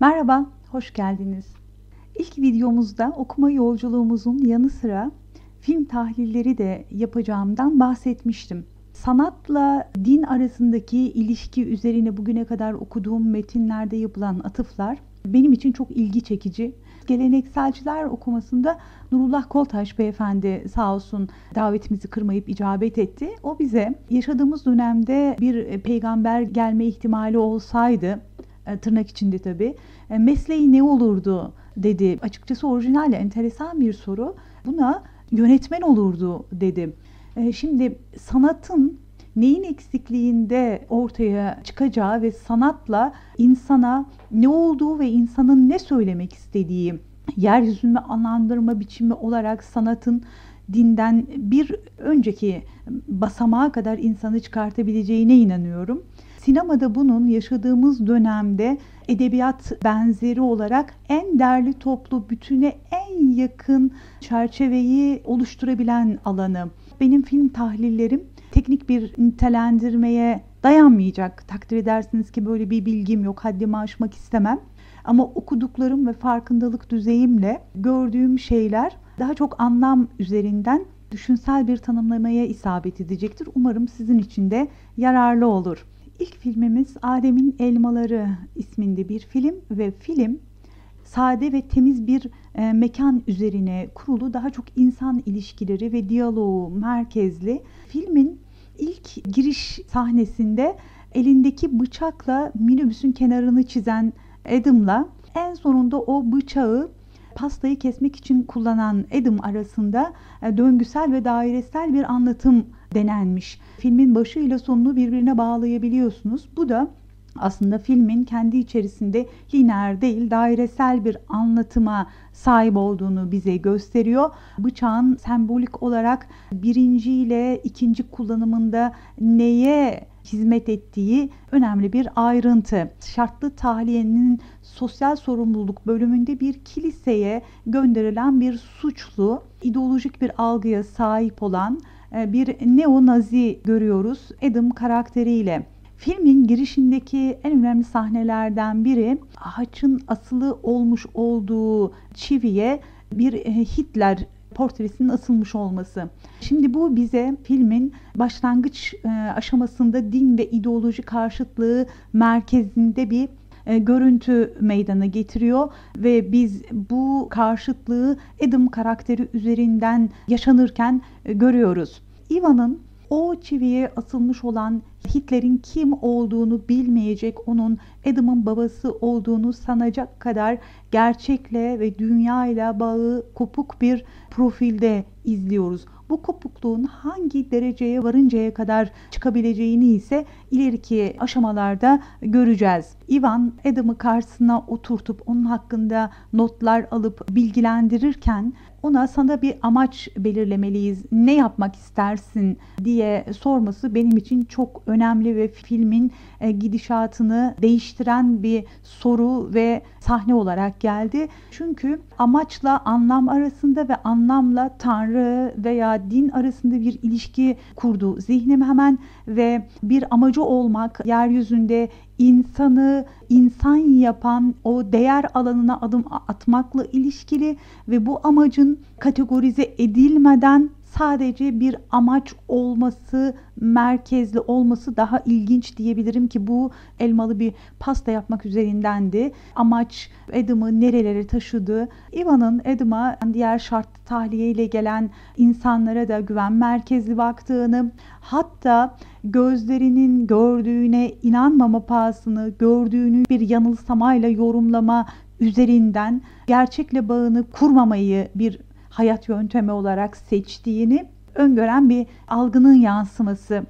Merhaba, hoş geldiniz. İlk videomuzda okuma yolculuğumuzun yanı sıra film tahlilleri de yapacağımdan bahsetmiştim. Sanatla din arasındaki ilişki üzerine bugüne kadar okuduğum metinlerde yapılan atıflar benim için çok ilgi çekici. Gelenekselciler okumasında Nurullah Koltaş beyefendi sağ olsun davetimizi kırmayıp icabet etti. O bize yaşadığımız dönemde bir peygamber gelme ihtimali olsaydı tırnak içinde tabii. E, mesleği ne olurdu dedi. Açıkçası orijinal enteresan bir soru. Buna yönetmen olurdu dedi. E, şimdi sanatın neyin eksikliğinde ortaya çıkacağı ve sanatla insana ne olduğu ve insanın ne söylemek istediği yeryüzünü anlandırma biçimi olarak sanatın dinden bir önceki basamağa kadar insanı çıkartabileceğine inanıyorum. Sinemada bunun yaşadığımız dönemde edebiyat benzeri olarak en değerli toplu bütüne en yakın çerçeveyi oluşturabilen alanı. Benim film tahlillerim teknik bir nitelendirmeye dayanmayacak. Takdir edersiniz ki böyle bir bilgim yok. Haddimi aşmak istemem. Ama okuduklarım ve farkındalık düzeyimle gördüğüm şeyler daha çok anlam üzerinden düşünsel bir tanımlamaya isabet edecektir. Umarım sizin için de yararlı olur. İlk filmimiz Adem'in Elmaları isminde bir film ve film sade ve temiz bir e, mekan üzerine kurulu daha çok insan ilişkileri ve diyaloğu merkezli. Filmin ilk giriş sahnesinde elindeki bıçakla minibüsün kenarını çizen Adam'la en sonunda o bıçağı pastayı kesmek için kullanan Adam arasında e, döngüsel ve dairesel bir anlatım denenmiş. Filmin başıyla sonunu birbirine bağlayabiliyorsunuz. Bu da aslında filmin kendi içerisinde lineer değil dairesel bir anlatıma sahip olduğunu bize gösteriyor. Bıçağın sembolik olarak birinci ile ikinci kullanımında neye hizmet ettiği önemli bir ayrıntı. Şartlı tahliyenin sosyal sorumluluk bölümünde bir kiliseye gönderilen bir suçlu, ideolojik bir algıya sahip olan bir neo-nazi görüyoruz Adam karakteriyle. Filmin girişindeki en önemli sahnelerden biri haçın asılı olmuş olduğu çiviye bir e, Hitler portresinin asılmış olması. Şimdi bu bize filmin başlangıç e, aşamasında din ve ideoloji karşıtlığı merkezinde bir e, görüntü meydana getiriyor ve biz bu karşıtlığı Adam karakteri üzerinden yaşanırken e, görüyoruz. Ivan'ın o çiviye asılmış olan Hitler'in kim olduğunu bilmeyecek, onun Adam'ın babası olduğunu sanacak kadar gerçekle ve dünyayla bağı kopuk bir profilde izliyoruz. Bu kopukluğun hangi dereceye varıncaya kadar çıkabileceğini ise ileriki aşamalarda göreceğiz. Ivan Adam'ı karşısına oturtup onun hakkında notlar alıp bilgilendirirken ona sana bir amaç belirlemeliyiz. Ne yapmak istersin diye sorması benim için çok önemli ve filmin e, gidişatını değiştiren bir soru ve sahne olarak geldi. Çünkü amaçla anlam arasında ve anlamla tanrı veya din arasında bir ilişki kurdu. Zihnim hemen ve bir amacı olmak, yeryüzünde insanı insan yapan o değer alanına adım atmakla ilişkili ve bu amacın kategorize edilmeden sadece bir amaç olması, merkezli olması daha ilginç diyebilirim ki bu elmalı bir pasta yapmak üzerindendi. Amaç Adam'ı nerelere taşıdı. Ivan'ın Adam'a diğer şartlı tahliye ile gelen insanlara da güven merkezli baktığını, hatta gözlerinin gördüğüne inanmama pahasını, gördüğünü bir yanılsamayla yorumlama üzerinden gerçekle bağını kurmamayı bir hayat yöntemi olarak seçtiğini öngören bir algının yansıması.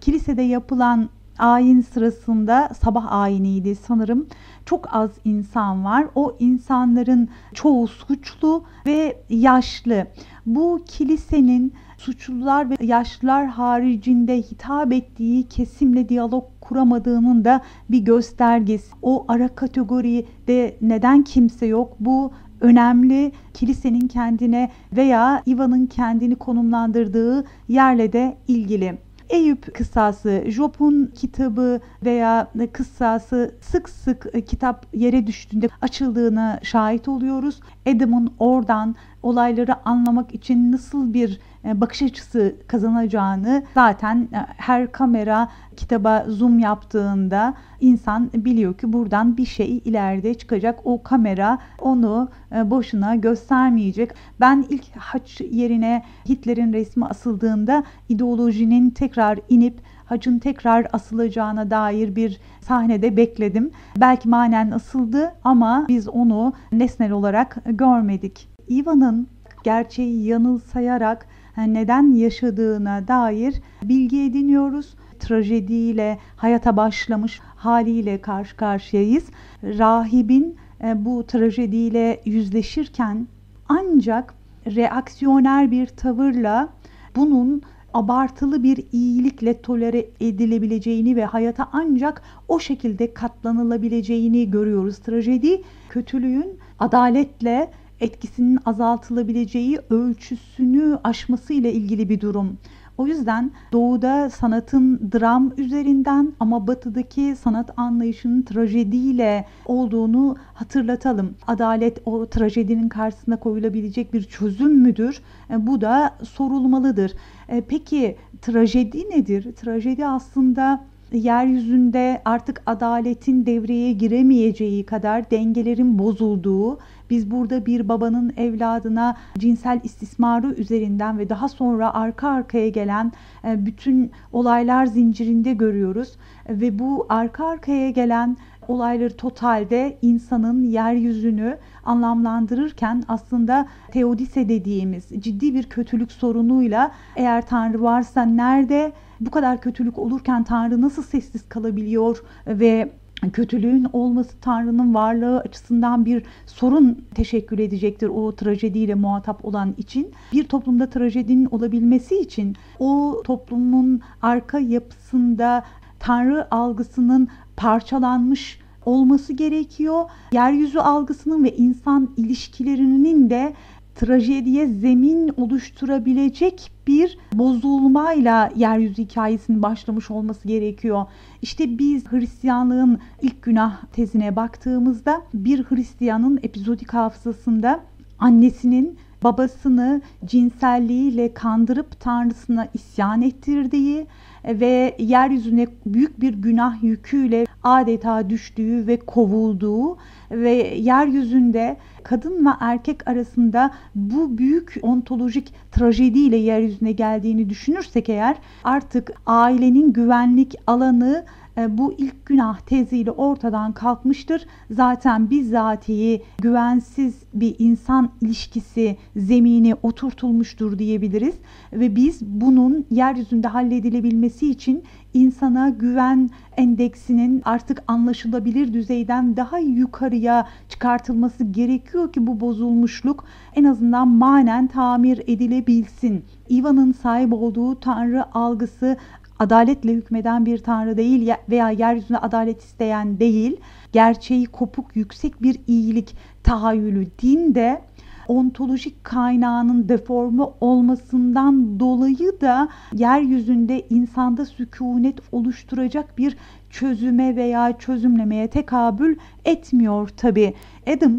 Kilisede yapılan ayin sırasında sabah ayiniydi sanırım. Çok az insan var. O insanların çoğu suçlu ve yaşlı. Bu kilisenin suçlular ve yaşlılar haricinde hitap ettiği kesimle diyalog kuramadığının da bir göstergesi. O ara kategoride neden kimse yok? Bu önemli kilisenin kendine veya Ivan'ın kendini konumlandırdığı yerle de ilgili. Eyüp kıssası, Job'un kitabı veya kıssası sık sık kitap yere düştüğünde açıldığına şahit oluyoruz. Adam'ın oradan olayları anlamak için nasıl bir bakış açısı kazanacağını zaten e, her kamera kitaba zoom yaptığında insan biliyor ki buradan bir şey ileride çıkacak. O kamera onu e, boşuna göstermeyecek. Ben ilk haç yerine Hitler'in resmi asıldığında ideolojinin tekrar inip hacın tekrar asılacağına dair bir sahnede bekledim. Belki manen asıldı ama biz onu nesnel olarak görmedik. Ivan'ın gerçeği yanılsayarak neden yaşadığına dair bilgi ediniyoruz. Trajediyle hayata başlamış haliyle karşı karşıyayız. Rahibin e, bu trajediyle yüzleşirken ancak reaksiyoner bir tavırla bunun abartılı bir iyilikle tolere edilebileceğini ve hayata ancak o şekilde katlanılabileceğini görüyoruz. Trajedi kötülüğün adaletle etkisinin azaltılabileceği ölçüsünü aşması ile ilgili bir durum. O yüzden doğuda sanatın dram üzerinden ama batıdaki sanat anlayışının trajediyle olduğunu hatırlatalım. Adalet o trajedinin karşısına koyulabilecek bir çözüm müdür? E, bu da sorulmalıdır. E, peki trajedi nedir? Trajedi aslında yeryüzünde artık adaletin devreye giremeyeceği kadar dengelerin bozulduğu, biz burada bir babanın evladına cinsel istismarı üzerinden ve daha sonra arka arkaya gelen e, bütün olaylar zincirinde görüyoruz. Ve bu arka arkaya gelen olayları totalde insanın yeryüzünü anlamlandırırken aslında teodise dediğimiz ciddi bir kötülük sorunuyla eğer Tanrı varsa nerede bu kadar kötülük olurken Tanrı nasıl sessiz kalabiliyor ve kötülüğün olması Tanrı'nın varlığı açısından bir sorun teşekkür edecektir o trajediyle muhatap olan için. Bir toplumda trajedinin olabilmesi için o toplumun arka yapısında Tanrı algısının parçalanmış olması gerekiyor. Yeryüzü algısının ve insan ilişkilerinin de trajediye zemin oluşturabilecek bir bozulmayla yeryüzü hikayesinin başlamış olması gerekiyor. İşte biz Hristiyanlığın ilk günah tezine baktığımızda bir Hristiyanın epizodik hafızasında annesinin babasını cinselliğiyle kandırıp tanrısına isyan ettirdiği ve yeryüzüne büyük bir günah yüküyle adeta düştüğü ve kovulduğu ve yeryüzünde kadın ve erkek arasında bu büyük ontolojik trajediyle yeryüzüne geldiğini düşünürsek eğer artık ailenin güvenlik alanı bu ilk günah teziyle ortadan kalkmıştır. Zaten bizzatihi güvensiz bir insan ilişkisi zemini oturtulmuştur diyebiliriz ve biz bunun yeryüzünde halledilebilmesi için insana güven endeksinin artık anlaşılabilir düzeyden daha yukarıya çıkartılması gerekiyor ki bu bozulmuşluk en azından manen tamir edilebilsin. Ivan'ın sahip olduğu tanrı algısı adaletle hükmeden bir tanrı değil veya yeryüzünde adalet isteyen değil, gerçeği kopuk yüksek bir iyilik tahayyülü din de ontolojik kaynağının deforme olmasından dolayı da yeryüzünde insanda sükunet oluşturacak bir çözüme veya çözümlemeye tekabül etmiyor tabi. Adam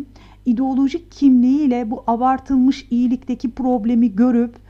ideolojik kimliğiyle bu abartılmış iyilikteki problemi görüp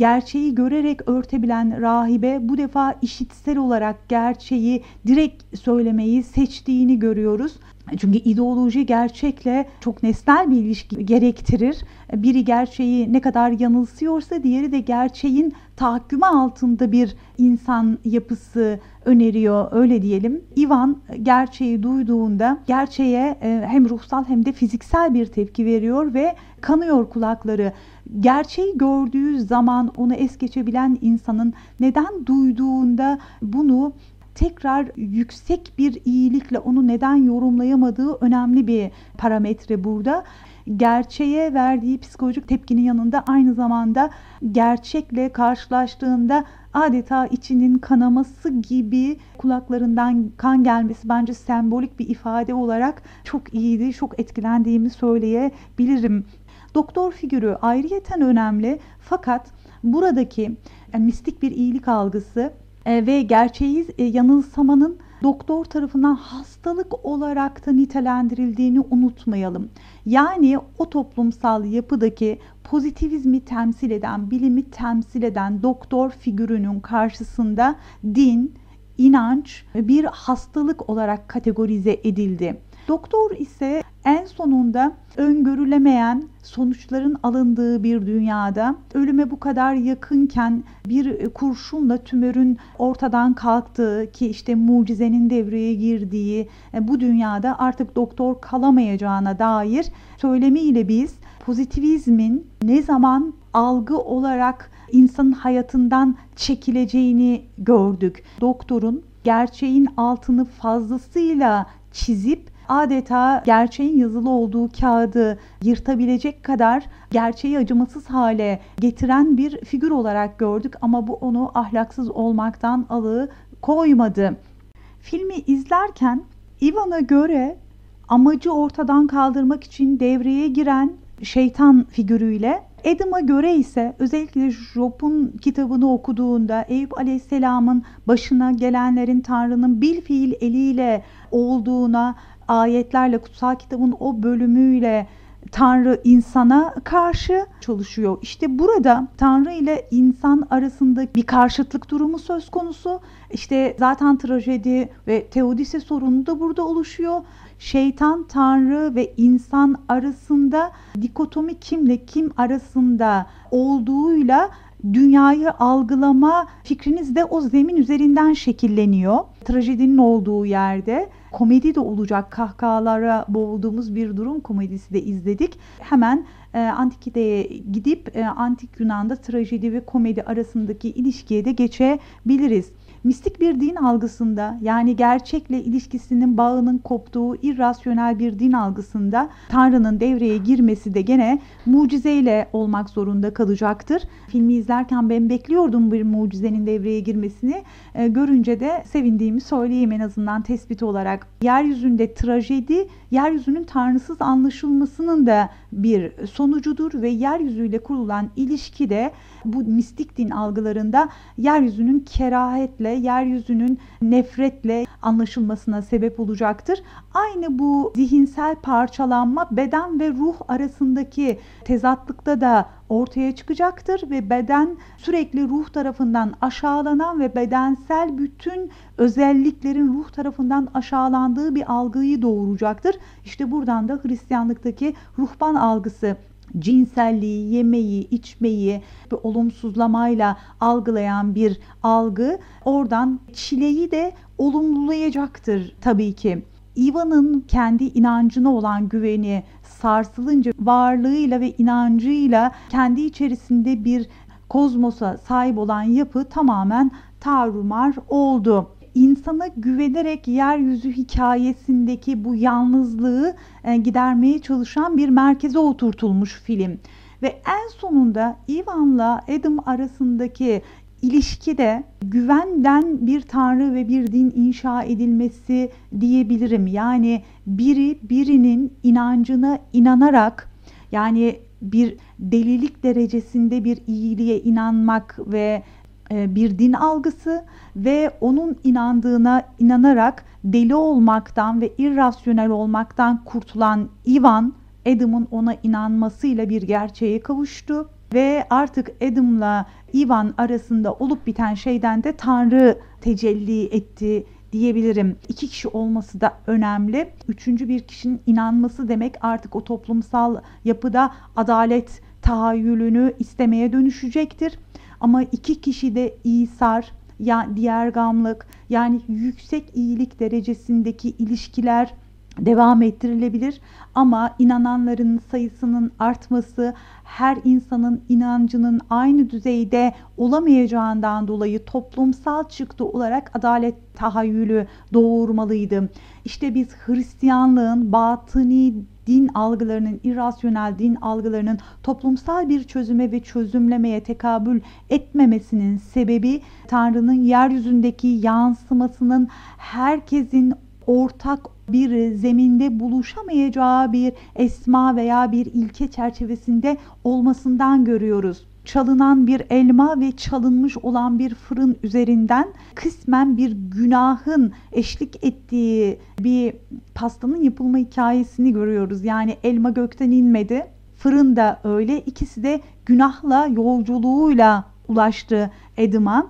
gerçeği görerek örtebilen rahibe bu defa işitsel olarak gerçeği direkt söylemeyi seçtiğini görüyoruz. Çünkü ideoloji gerçekle çok nesnel bir ilişki gerektirir. Biri gerçeği ne kadar yanılsıyorsa diğeri de gerçeğin tahakkümü altında bir insan yapısı öneriyor öyle diyelim. Ivan gerçeği duyduğunda gerçeğe e, hem ruhsal hem de fiziksel bir tepki veriyor ve kanıyor kulakları. Gerçeği gördüğü zaman onu es geçebilen insanın neden duyduğunda bunu tekrar yüksek bir iyilikle onu neden yorumlayamadığı önemli bir parametre burada. Gerçeğe verdiği psikolojik tepkinin yanında aynı zamanda gerçekle karşılaştığında adeta içinin kanaması gibi kulaklarından kan gelmesi bence sembolik bir ifade olarak çok iyiydi. Çok etkilendiğimi söyleyebilirim. Doktor figürü ayrıyeten önemli fakat buradaki yani mistik bir iyilik algısı e, ve gerçeği e, yanılsamanın doktor tarafından hastalık olarak da nitelendirildiğini unutmayalım. Yani o toplumsal yapıdaki pozitivizmi temsil eden, bilimi temsil eden doktor figürünün karşısında din, inanç bir hastalık olarak kategorize edildi. Doktor ise en sonunda öngörülemeyen sonuçların alındığı bir dünyada ölüme bu kadar yakınken bir kurşunla tümörün ortadan kalktığı ki işte mucizenin devreye girdiği e, bu dünyada artık doktor kalamayacağına dair söylemiyle biz pozitivizmin ne zaman algı olarak insanın hayatından çekileceğini gördük. Doktorun gerçeğin altını fazlasıyla çizip adeta gerçeğin yazılı olduğu kağıdı yırtabilecek kadar gerçeği acımasız hale getiren bir figür olarak gördük ama bu onu ahlaksız olmaktan alı koymadı. Filmi izlerken Ivan'a göre amacı ortadan kaldırmak için devreye giren şeytan figürüyle Adam'a göre ise özellikle Job'un kitabını okuduğunda Eyüp Aleyhisselam'ın başına gelenlerin Tanrı'nın bil fiil eliyle olduğuna ayetlerle kutsal kitabın o bölümüyle Tanrı insana karşı çalışıyor. İşte burada Tanrı ile insan arasında bir karşıtlık durumu söz konusu. İşte zaten trajedi ve teodise sorunu da burada oluşuyor. Şeytan, Tanrı ve insan arasında dikotomi kimle kim arasında olduğuyla dünyayı algılama fikriniz de o zemin üzerinden şekilleniyor. Trajedinin olduğu yerde komedi de olacak kahkahalara boğulduğumuz bir durum komedisi de izledik. Hemen e, Antikite'ye gidip e, Antik Yunan'da trajedi ve komedi arasındaki ilişkiye de geçebiliriz mistik bir din algısında yani gerçekle ilişkisinin bağının koptuğu irrasyonel bir din algısında Tanrı'nın devreye girmesi de gene mucizeyle olmak zorunda kalacaktır. Filmi izlerken ben bekliyordum bir mucizenin devreye girmesini. E, görünce de sevindiğimi söyleyeyim en azından tespit olarak. Yeryüzünde trajedi, yeryüzünün tanrısız anlaşılmasının da bir sonucudur ve yeryüzüyle kurulan ilişki de bu mistik din algılarında yeryüzünün kerahetle, yeryüzünün nefretle anlaşılmasına sebep olacaktır. Aynı bu zihinsel parçalanma beden ve ruh arasındaki tezatlıkta da ortaya çıkacaktır ve beden sürekli ruh tarafından aşağılanan ve bedensel bütün özelliklerin ruh tarafından aşağılandığı bir algıyı doğuracaktır. İşte buradan da Hristiyanlıktaki ruhban algısı cinselliği, yemeği, içmeyi bir olumsuzlamayla algılayan bir algı oradan çileyi de olumlulayacaktır tabii ki. Ivan'ın kendi inancına olan güveni sarsılınca varlığıyla ve inancıyla kendi içerisinde bir kozmosa sahip olan yapı tamamen tarumar oldu insana güvenerek yeryüzü hikayesindeki bu yalnızlığı e, gidermeye çalışan bir merkeze oturtulmuş film. Ve en sonunda Ivan'la Adam arasındaki ilişkide güvenden bir tanrı ve bir din inşa edilmesi diyebilirim. Yani biri birinin inancına inanarak yani bir delilik derecesinde bir iyiliğe inanmak ve bir din algısı ve onun inandığına inanarak deli olmaktan ve irrasyonel olmaktan kurtulan Ivan Adam'ın ona inanmasıyla bir gerçeğe kavuştu ve artık Adam'la Ivan arasında olup biten şeyden de Tanrı tecelli etti diyebilirim. İki kişi olması da önemli. Üçüncü bir kişinin inanması demek artık o toplumsal yapıda adalet tahayyülünü istemeye dönüşecektir. Ama iki kişi de İsar, ya diğer gamlık yani yüksek iyilik derecesindeki ilişkiler devam ettirilebilir ama inananların sayısının artması her insanın inancının aynı düzeyde olamayacağından dolayı toplumsal çıktı olarak adalet tahayyülü doğurmalıydı. İşte biz Hristiyanlığın batıni din algılarının, irrasyonel din algılarının toplumsal bir çözüme ve çözümlemeye tekabül etmemesinin sebebi Tanrı'nın yeryüzündeki yansımasının herkesin ortak bir zeminde buluşamayacağı bir esma veya bir ilke çerçevesinde olmasından görüyoruz. Çalınan bir elma ve çalınmış olan bir fırın üzerinden kısmen bir günahın eşlik ettiği bir pastanın yapılma hikayesini görüyoruz. Yani elma gökten inmedi. Fırın da öyle. İkisi de günahla, yolculuğuyla ulaştı Adam'a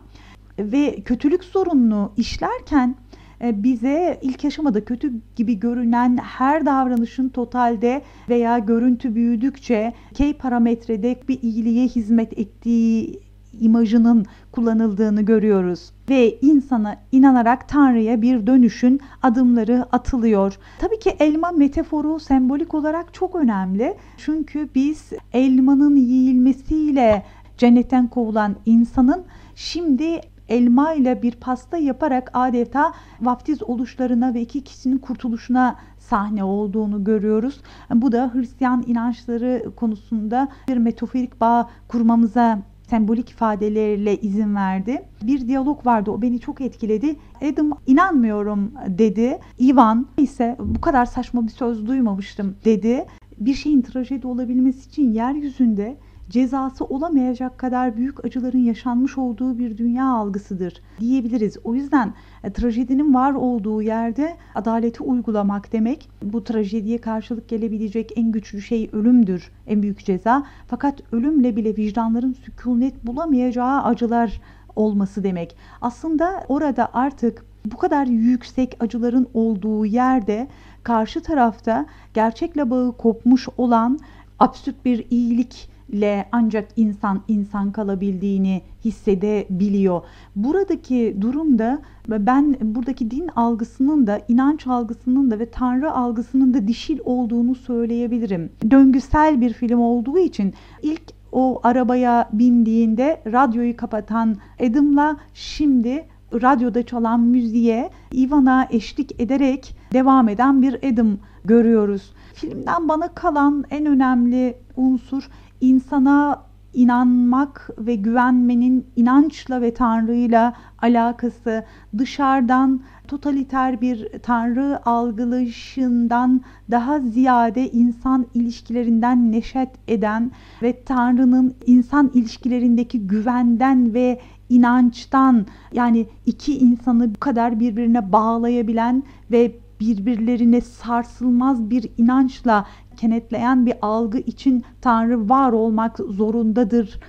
ve kötülük sorununu işlerken bize ilk aşamada kötü gibi görünen her davranışın totalde veya görüntü büyüdükçe K parametrede bir iyiliğe hizmet ettiği imajının kullanıldığını görüyoruz ve insana inanarak Tanrı'ya bir dönüşün adımları atılıyor. Tabii ki elma metaforu sembolik olarak çok önemli. Çünkü biz elmanın yiyilmesiyle cennetten kovulan insanın şimdi elma ile bir pasta yaparak adeta vaftiz oluşlarına ve iki kişinin kurtuluşuna sahne olduğunu görüyoruz. Bu da Hristiyan inançları konusunda bir metaforik bağ kurmamıza sembolik ifadelerle izin verdi. Bir diyalog vardı o beni çok etkiledi. Adam inanmıyorum dedi. Ivan ise bu kadar saçma bir söz duymamıştım dedi. Bir şeyin trajedi olabilmesi için yeryüzünde cezası olamayacak kadar büyük acıların yaşanmış olduğu bir dünya algısıdır diyebiliriz. O yüzden e, trajedinin var olduğu yerde adaleti uygulamak demek bu trajediye karşılık gelebilecek en güçlü şey ölümdür, en büyük ceza. Fakat ölümle bile vicdanların sükunet bulamayacağı acılar olması demek. Aslında orada artık bu kadar yüksek acıların olduğu yerde karşı tarafta gerçekle bağı kopmuş olan absürt bir iyilik ile ancak insan insan kalabildiğini hissedebiliyor. Buradaki durumda ben buradaki din algısının da inanç algısının da ve tanrı algısının da dişil olduğunu söyleyebilirim. Döngüsel bir film olduğu için ilk o arabaya bindiğinde radyoyu kapatan Adam'la şimdi radyoda çalan müziğe Ivan'a eşlik ederek devam eden bir Adam görüyoruz. Filmden bana kalan en önemli unsur insana inanmak ve güvenmenin inançla ve Tanrı'yla alakası dışarıdan totaliter bir Tanrı algılayışından daha ziyade insan ilişkilerinden neşet eden ve Tanrı'nın insan ilişkilerindeki güvenden ve inançtan yani iki insanı bu kadar birbirine bağlayabilen ve birbirlerine sarsılmaz bir inançla kenetleyen bir algı için Tanrı var olmak zorundadır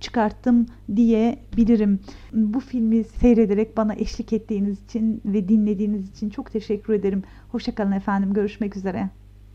çıkarttım diyebilirim. Bu filmi seyrederek bana eşlik ettiğiniz için ve dinlediğiniz için çok teşekkür ederim. Hoşçakalın efendim. Görüşmek üzere.